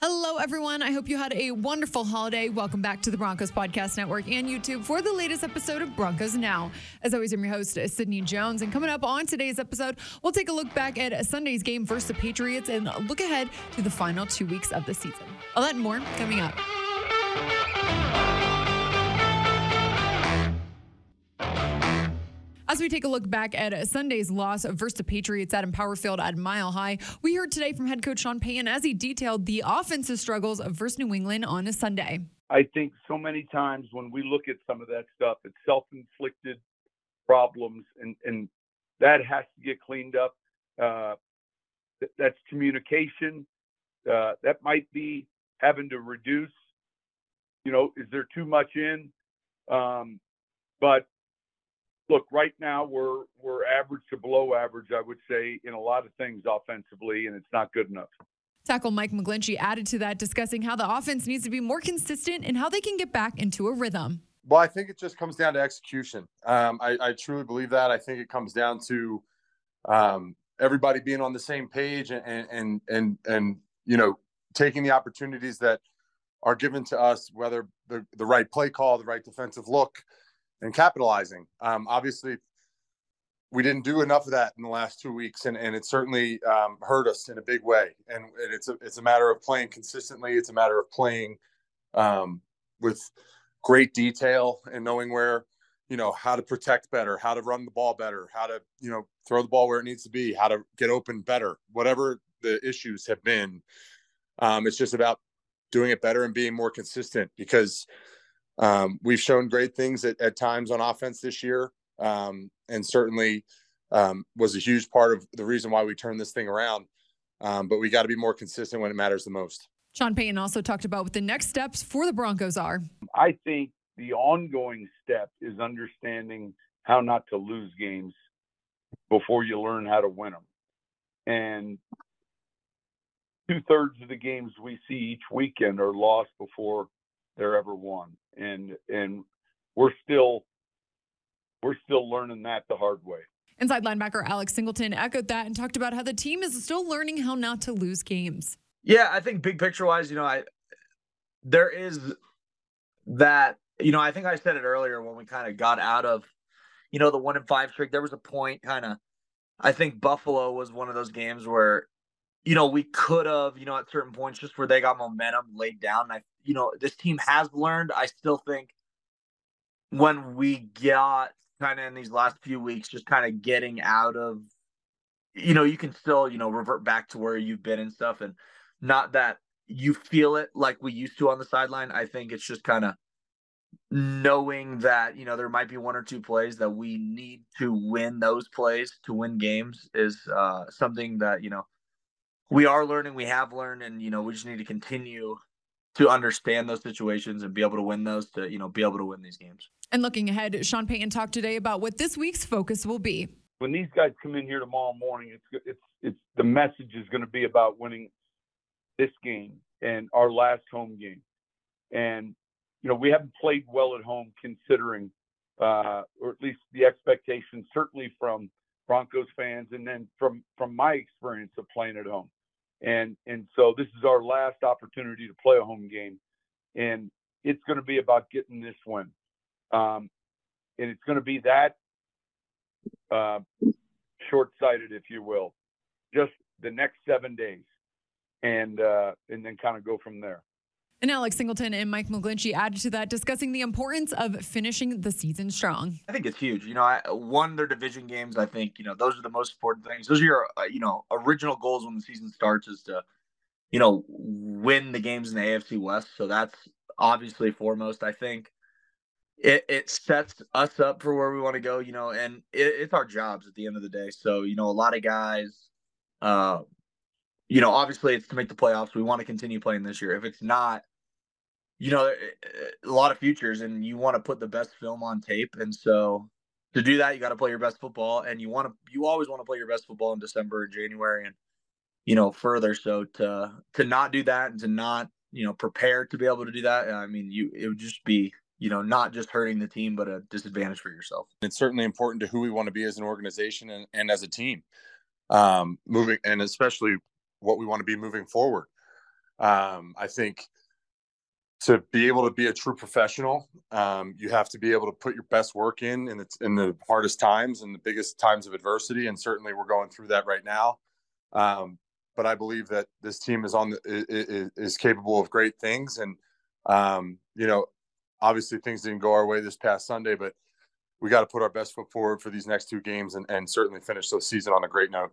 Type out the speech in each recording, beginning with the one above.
Hello, everyone. I hope you had a wonderful holiday. Welcome back to the Broncos Podcast Network and YouTube for the latest episode of Broncos Now. As always, I'm your host, Sydney Jones. And coming up on today's episode, we'll take a look back at Sunday's game versus the Patriots and look ahead to the final two weeks of the season. All that and more coming up. As we take a look back at Sunday's loss versus the Patriots at Empower Field at Mile High, we heard today from head coach Sean Payton as he detailed the offensive struggles of versus New England on a Sunday. I think so many times when we look at some of that stuff, it's self-inflicted problems, and and that has to get cleaned up. Uh, that's communication. Uh, that might be having to reduce. You know, is there too much in? Um, but look, right now we're we're average to below average, I would say, in a lot of things offensively, and it's not good enough. Tackle Mike McGlinchey added to that, discussing how the offense needs to be more consistent and how they can get back into a rhythm. Well, I think it just comes down to execution. Um, I, I, truly believe that. I think it comes down to um, everybody being on the same page and and and and you know taking the opportunities that are given to us, whether the the right play call, the right defensive look, and capitalizing. Um, obviously, we didn't do enough of that in the last two weeks, and, and it certainly um, hurt us in a big way. And, and, it's a it's a matter of playing consistently. It's a matter of playing um, with great detail and knowing where you know how to protect better, how to run the ball better, how to you know throw the ball where it needs to be, how to get open better. Whatever the issues have been, um, it's just about doing it better and being more consistent because um, we've shown great things at, at, times on offense this year, um, and certainly um, was a huge part of the reason why we turned this thing around. Um, but we got to be more consistent when it matters the most. Sean Payton also talked about what the next steps for the Broncos are. I think the ongoing step is understanding how not to lose games before you learn how to win them. And two thirds of the games we see each weekend are lost before they're ever won and and we're still we're still learning that the hard way. Inside linebacker Alex Singleton echoed that and talked about how the team is still learning how not to lose games. Yeah, I think big picture wise, you know, I there is that, you know, I think I said it earlier when we kind of got out of, you know, the one and five streak. There was a point kind of I think Buffalo was one of those games where, you know, we could have, you know, at certain points just where they got momentum laid down. And I you know this team has learned. I still think when we got kind of in these last few weeks, just kind of getting out of, you know, you can still you know revert back to where you've been and stuff, and not that you feel it like we used to on the sideline. I think it's just kind of knowing that you know there might be one or two plays that we need to win those plays to win games is uh, something that you know we are learning we have learned and you know we just need to continue to understand those situations and be able to win those to you know be able to win these games. And looking ahead, Sean Payton talked today about what this week's focus will be. When these guys come in here tomorrow morning, it's it's it's the message is going to be about winning this game and our last home game. And you know we haven't played well at home considering, uh, or at least the expectations certainly from Broncos fans, and then from from my experience of playing at home and and so this is our last opportunity to play a home game, and it's going to be about getting this win, um, and it's going to be that uh, short-sighted, if you will, just the next seven days, and uh, and then kind of go from there. And Alex Singleton and Mike McGlinchey added to that, discussing the importance of finishing the season strong. I think it's huge. You know, I won their division games. I think you know those are the most important things. Those are your uh, you know original goals when the season starts is to you know win the games in the AFC West. So that's obviously foremost. I think it, it sets us up for where we want to go. You know, and it, it's our jobs at the end of the day. So you know, a lot of guys. Uh, you know, obviously it's to make the playoffs. We want to continue playing this year. If it's not, you know, a lot of futures, and you want to put the best film on tape. And so to do that, you got to play your best football, and you want to, you always want to play your best football in December and January, and you know, further. So to to not do that and to not, you know, prepare to be able to do that, I mean, you it would just be you know, not just hurting the team, but a disadvantage for yourself. It's certainly important to who we want to be as an organization and, and as a team, um, moving, and especially what we want to be moving forward. Um, I think to be able to be a true professional, um, you have to be able to put your best work in in the, in the hardest times and the biggest times of adversity. And certainly we're going through that right now. Um, but I believe that this team is on the, is, is capable of great things. And, um, you know, obviously things didn't go our way this past Sunday, but we got to put our best foot forward for these next two games and, and certainly finish the season on a great note.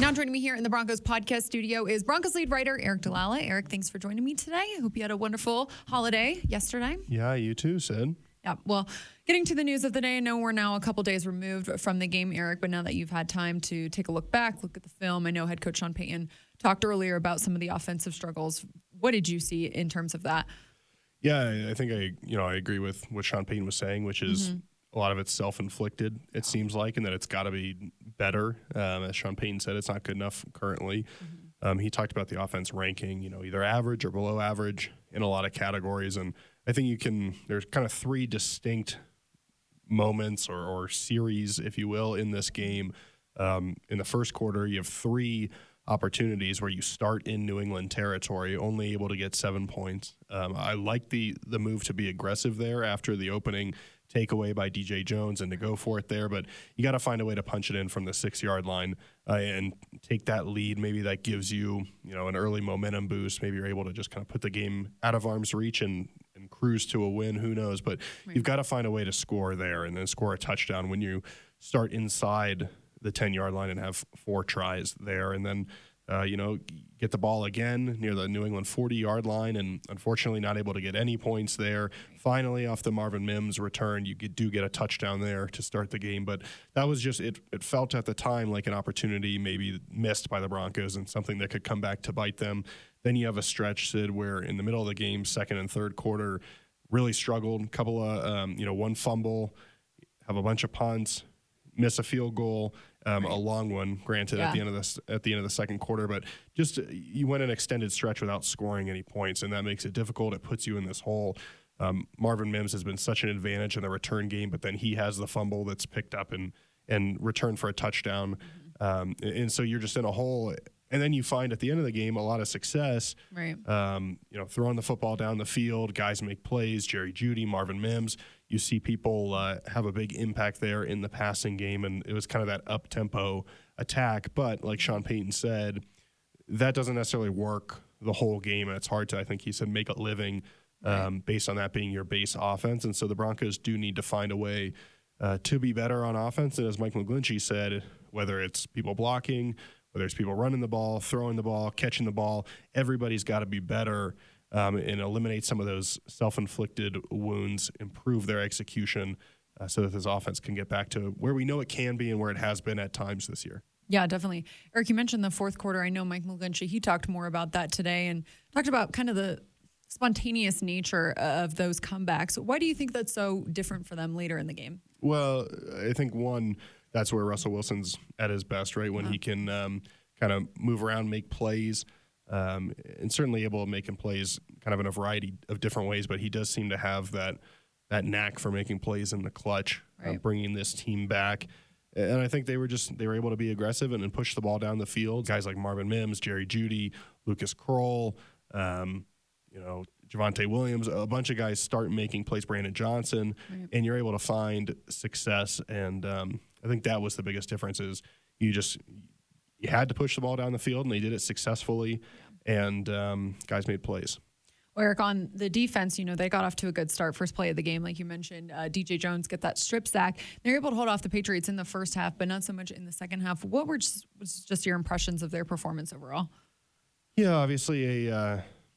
Now, joining me here in the Broncos podcast studio is Broncos lead writer Aric DiLalla. Aric, thanks for joining me today. I hope you had a wonderful holiday yesterday. Yeah, you too, Sid. Yeah. Well, getting to the news of the day, I know we're now a couple days removed from the game, Aric, but now that you've had time to take a look back, look at the film, I know head coach Sean Payton talked earlier about some of the offensive struggles. What did you see in terms of that? Yeah, I think I, you know, I agree with what Sean Payton was saying, which is mm-hmm a lot of it's self-inflicted it seems like and that it's got to be better um, as sean payton said it's not good enough currently mm-hmm. um, he talked about the offense ranking you know either average or below average in a lot of categories and i think you can there's kind of three distinct moments or, or series if you will in this game um, in the first quarter you have three opportunities where you start in New England territory, only able to get seven points. Um, I like the the move to be aggressive there after the opening takeaway by DJ Jones and to go for it there. But you got to find a way to punch it in from the six yard line uh, and take that lead. Maybe that gives you, you know, an early momentum boost. Maybe you're able to just kind of put the game out of arm's reach and, and cruise to a win. Who knows? But right. you've got to find a way to score there and then score a touchdown when you start inside the 10 yard line and have four tries there. And then uh, you know, get the ball again near the New England 40 yard line, and unfortunately not able to get any points there. Finally, off the Marvin Mims return, you do get a touchdown there to start the game, but that was just it. It felt at the time like an opportunity maybe missed by the Broncos and something that could come back to bite them. Then you have a stretch, Sid, where in the middle of the game, second and third quarter, really struggled. A couple of um, you know one fumble, have a bunch of punts, miss a field goal um, right. a long one, granted yeah. at the end of this at the end of the second quarter. But just you went an extended stretch without scoring any points, and that makes it difficult. It puts you in this hole. Um, Marvin Mims has been such an advantage in the return game, but then he has the fumble that's picked up and and returned for a touchdown, mm-hmm. um, and so you're just in a hole. And then you find at the end of the game a lot of success. Right. Um, you know, throwing the football down the field, guys make plays. Jerry Jeudy, Marvin Mims you see people uh, have a big impact there in the passing game, and it was kind of that up tempo attack. But like Sean Payton said, that doesn't necessarily work the whole game, and it's hard to, I think he said, make a living um, based on that being your base offense. And so the Broncos do need to find a way uh, to be better on offense. And as Mike McGlinchey said, whether it's people blocking, whether it's people running the ball, throwing the ball, catching the ball, everybody's got to be better um, and eliminate some of those self-inflicted wounds, improve their execution, uh, so that this offense can get back to where we know it can be and where it has been at times this year. Yeah, definitely. Aric, you mentioned the fourth quarter. I know Mike McGlinchey, he talked more about that today and talked about kind of the spontaneous nature of those comebacks. Why do you think that's so different for them later in the game? Well, I think one, that's where Russell Wilson's at his best, right? When uh-huh. he can um, kind of move around, make plays um, and certainly able to make him plays kind of in a variety of different ways. But he does seem to have that that knack for making plays in the clutch, uh, right. uh, bringing this team back. And I think they were just they were able to be aggressive and, and push the ball down the field. Guys like Marvin Mims, Jerry Jeudy, Lucas Krull, um, you know Javonte Williams, a bunch of guys start making plays. Brandon Johnson, right. and you're able to find success. And um, I think that was the biggest difference is you just you had to push the ball down the field, and they did it successfully. And um, guys made plays. Well, Aric, on the defense, you know, they got off to a good start. First play of the game, like you mentioned, uh, DJ Jones get that strip sack. They're able to hold off the Patriots in the first half, but not so much in the second half. What were just, was just your impressions of their performance overall? Yeah, obviously a uh,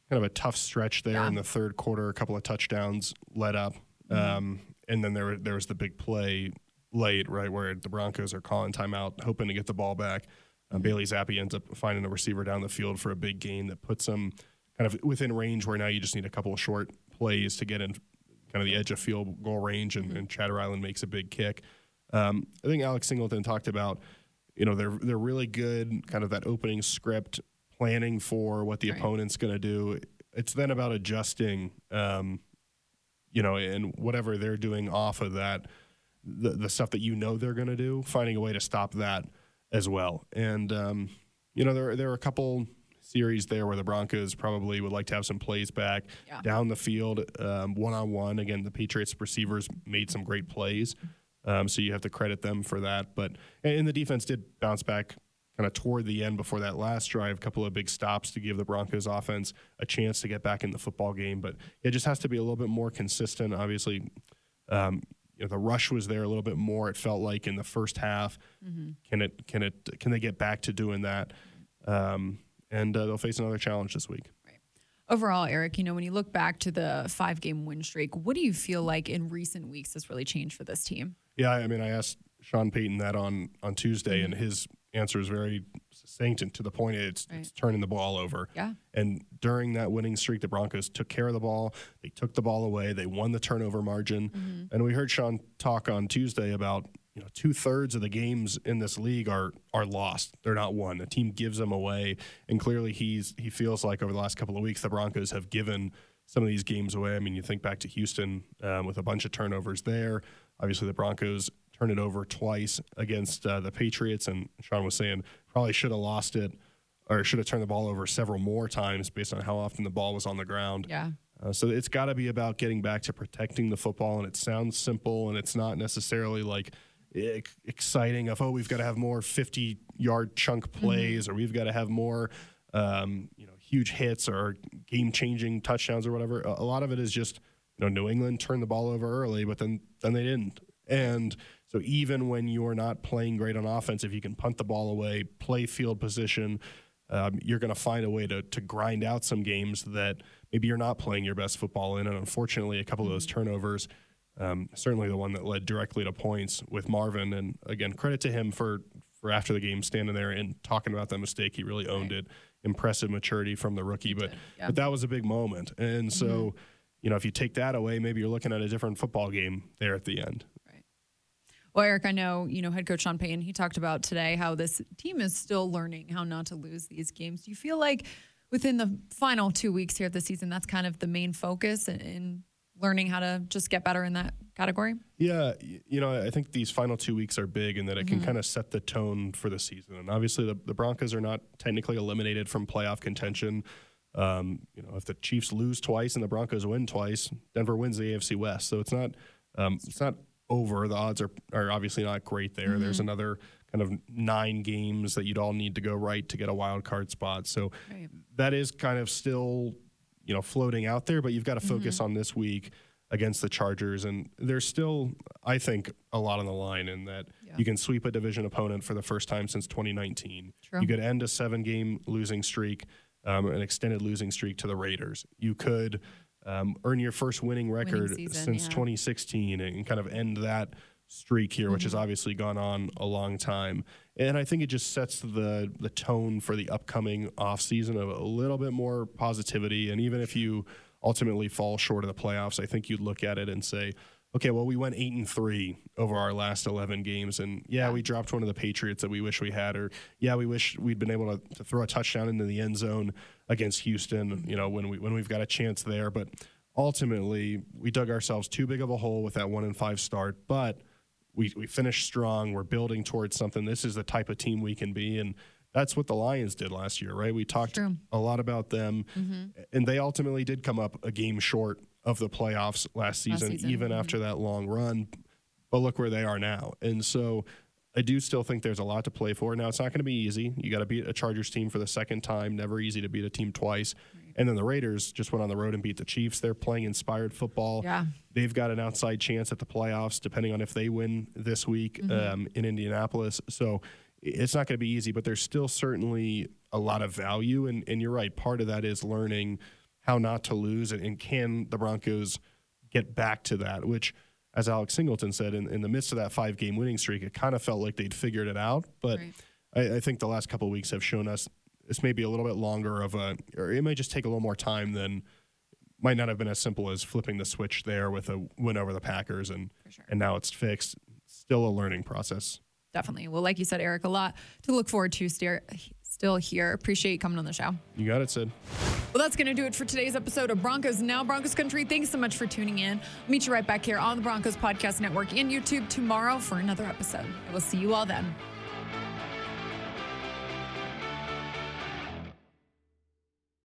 kind of a tough stretch there yeah. in the third quarter. A couple of touchdowns led up, mm-hmm. um, and then there there was the big play late, right, where the Broncos are calling timeout, hoping to get the ball back. Uh, Bailey Zappe ends up finding a receiver down the field for a big gain that puts him kind of within range where now you just need a couple of short plays to get in kind of the edge of field goal range, and, and Chad Ryland makes a big kick. Um, I think Alex Singleton talked about, you know, they're they're really good, kind of that opening script, planning for what the right. opponent's going to do. It's then about adjusting, um, you know, and whatever they're doing off of that, the the stuff that you know they're going to do, finding a way to stop that as well. And um, you know, there there are a couple series there where the Broncos probably would like to have some plays back Yeah. down the field, one on one. Again, the Patriots receivers made some great plays, um, so you have to credit them for that. But and the defense did bounce back kind of toward the end before that last drive, a couple of big stops to give the Broncos offense a chance to get back in the football game. But it just has to be a little bit more consistent. Obviously, um, you know, the rush was there a little bit more. It felt like in the first half. Can it? Can it? Can they get back to doing that? Um, and uh, they'll face another challenge this week. Overall, Aric, you know, when you look back to the five game win streak, what do you feel like in recent weeks has really changed for this team? Yeah, I mean, I asked Sean Payton that on on Tuesday, and his answer is very succinct and to the point. It's, Right. it's turning the ball over. Yeah. And during that winning streak, the Broncos took care of the ball. They took the ball away. They won the turnover margin. Mm-hmm. And we heard Sean talk on Tuesday about you know two thirds of the games in this league are are lost. They're not won. The team gives them away, and clearly he's he feels like over the last couple of weeks the Broncos have given some of these games away. I mean, you think back to Houston um, with a bunch of turnovers there. Obviously, the Broncos turned it over twice against uh, the Patriots, and Sean was saying probably should have lost it or should have turned the ball over several more times based on how often the ball was on the ground. Yeah. Uh, so it's got to be about getting back to protecting the football, and it sounds simple, and it's not necessarily like exciting of oh we've got to have more 50 yard chunk plays or we've got to have more um, you know huge hits or game changing touchdowns or whatever. A, a lot of it is just you know New England turned the ball over early, but then then they didn't, and so even when you're not playing great on offense, if you can punt the ball away, play field position. Um, you're going to find a way to, to grind out some games that maybe you're not playing your best football in. And unfortunately, a couple of those turnovers, um, certainly the one that led directly to points with Marvin. And again, credit to him for, for after the game standing there and talking about that mistake. He really owned it. Impressive maturity from the rookie. But, yeah. but that was a big moment. And so, you know, if you take that away, maybe you're looking at a different football game there at the end. Well, Aric, I know, you know, head coach Sean Payton, he talked about today how this team is still learning how not to lose these games. Do you feel like within the final two weeks here of the season, that's kind of the main focus in, in learning how to just get better in that category? Yeah, you know, I think these final two weeks are big in that it can kind of set the tone for the season. And obviously, the, the Broncos are not technically eliminated from playoff contention. Um, you know, if the Chiefs lose twice and the Broncos win twice, Denver wins the AFC West. So it's not um, it's not over. The odds are are obviously not great there. There's another kind of nine games that you'd all need to go right to get a wild card spot. So Right. that is kind of still, you know, floating out there, but you've got to focus on this week against the Chargers. And there's still, I think, a lot on the line in that Yeah. you can sweep a division opponent for the first time since 2019. True. You could end a seven game losing streak, um, an extended losing streak to the Raiders. You could um, earn your first winning record season, since yeah. 2016 and kind of end that streak here, which Mm-hmm. has obviously gone on a long time. And I think it just sets the the tone for the upcoming offseason of a little bit more positivity. And even if you ultimately fall short of the playoffs, I think you'd look at it and say, okay, well, we went eight and three over our last 11 games. And yeah, we dropped one of the Patriots that we wish we had, or yeah, we wish we'd been able to, to throw a touchdown into the end zone against Houston, mm-hmm. you know, when we, when we've got a chance there. But ultimately, we dug ourselves too big of a hole with that one and five start. But we, we finished strong. We're building towards something. This is the type of team we can be. And that's what the Lions did last year, right? We talked True. a lot about them, mm-hmm. and they ultimately did come up a game short of the playoffs last season, season, even mhm. after that long run. But look where they are now. And so I do still think there's a lot to play for. Now, it's not going to be easy. You got to beat a Chargers team for the second time. Never easy to beat a team twice. And then the Raiders just went on the road and beat the Chiefs. They're playing inspired football. Yeah. They've got an outside chance at the playoffs, depending on if they win this week um, in Indianapolis. So it's not going to be easy, but there's still certainly a lot of value. And, and you're right. Part of that is learning how not to lose. And, and can the Broncos get back to that? Which, as Alex Singleton said, in, in the midst of that five game winning streak, it kind of felt like they'd figured it out. But Right. I, I think the last couple of weeks have shown us this may be a little bit longer of a, or it may just take a little more time than might not have been as simple as flipping the switch there with a win over the Packers and sure. and now it's fixed. Still a learning process. Definitely. Well, like you said, Aric, a lot to look forward to still here. Appreciate you coming on the show. You got it, Sid. Well, that's going to do it for today's episode of Broncos Now, Broncos Country. Thanks so much for tuning in. I'll meet you right back here on the Broncos Podcast Network and YouTube tomorrow for another episode. I will see you all then.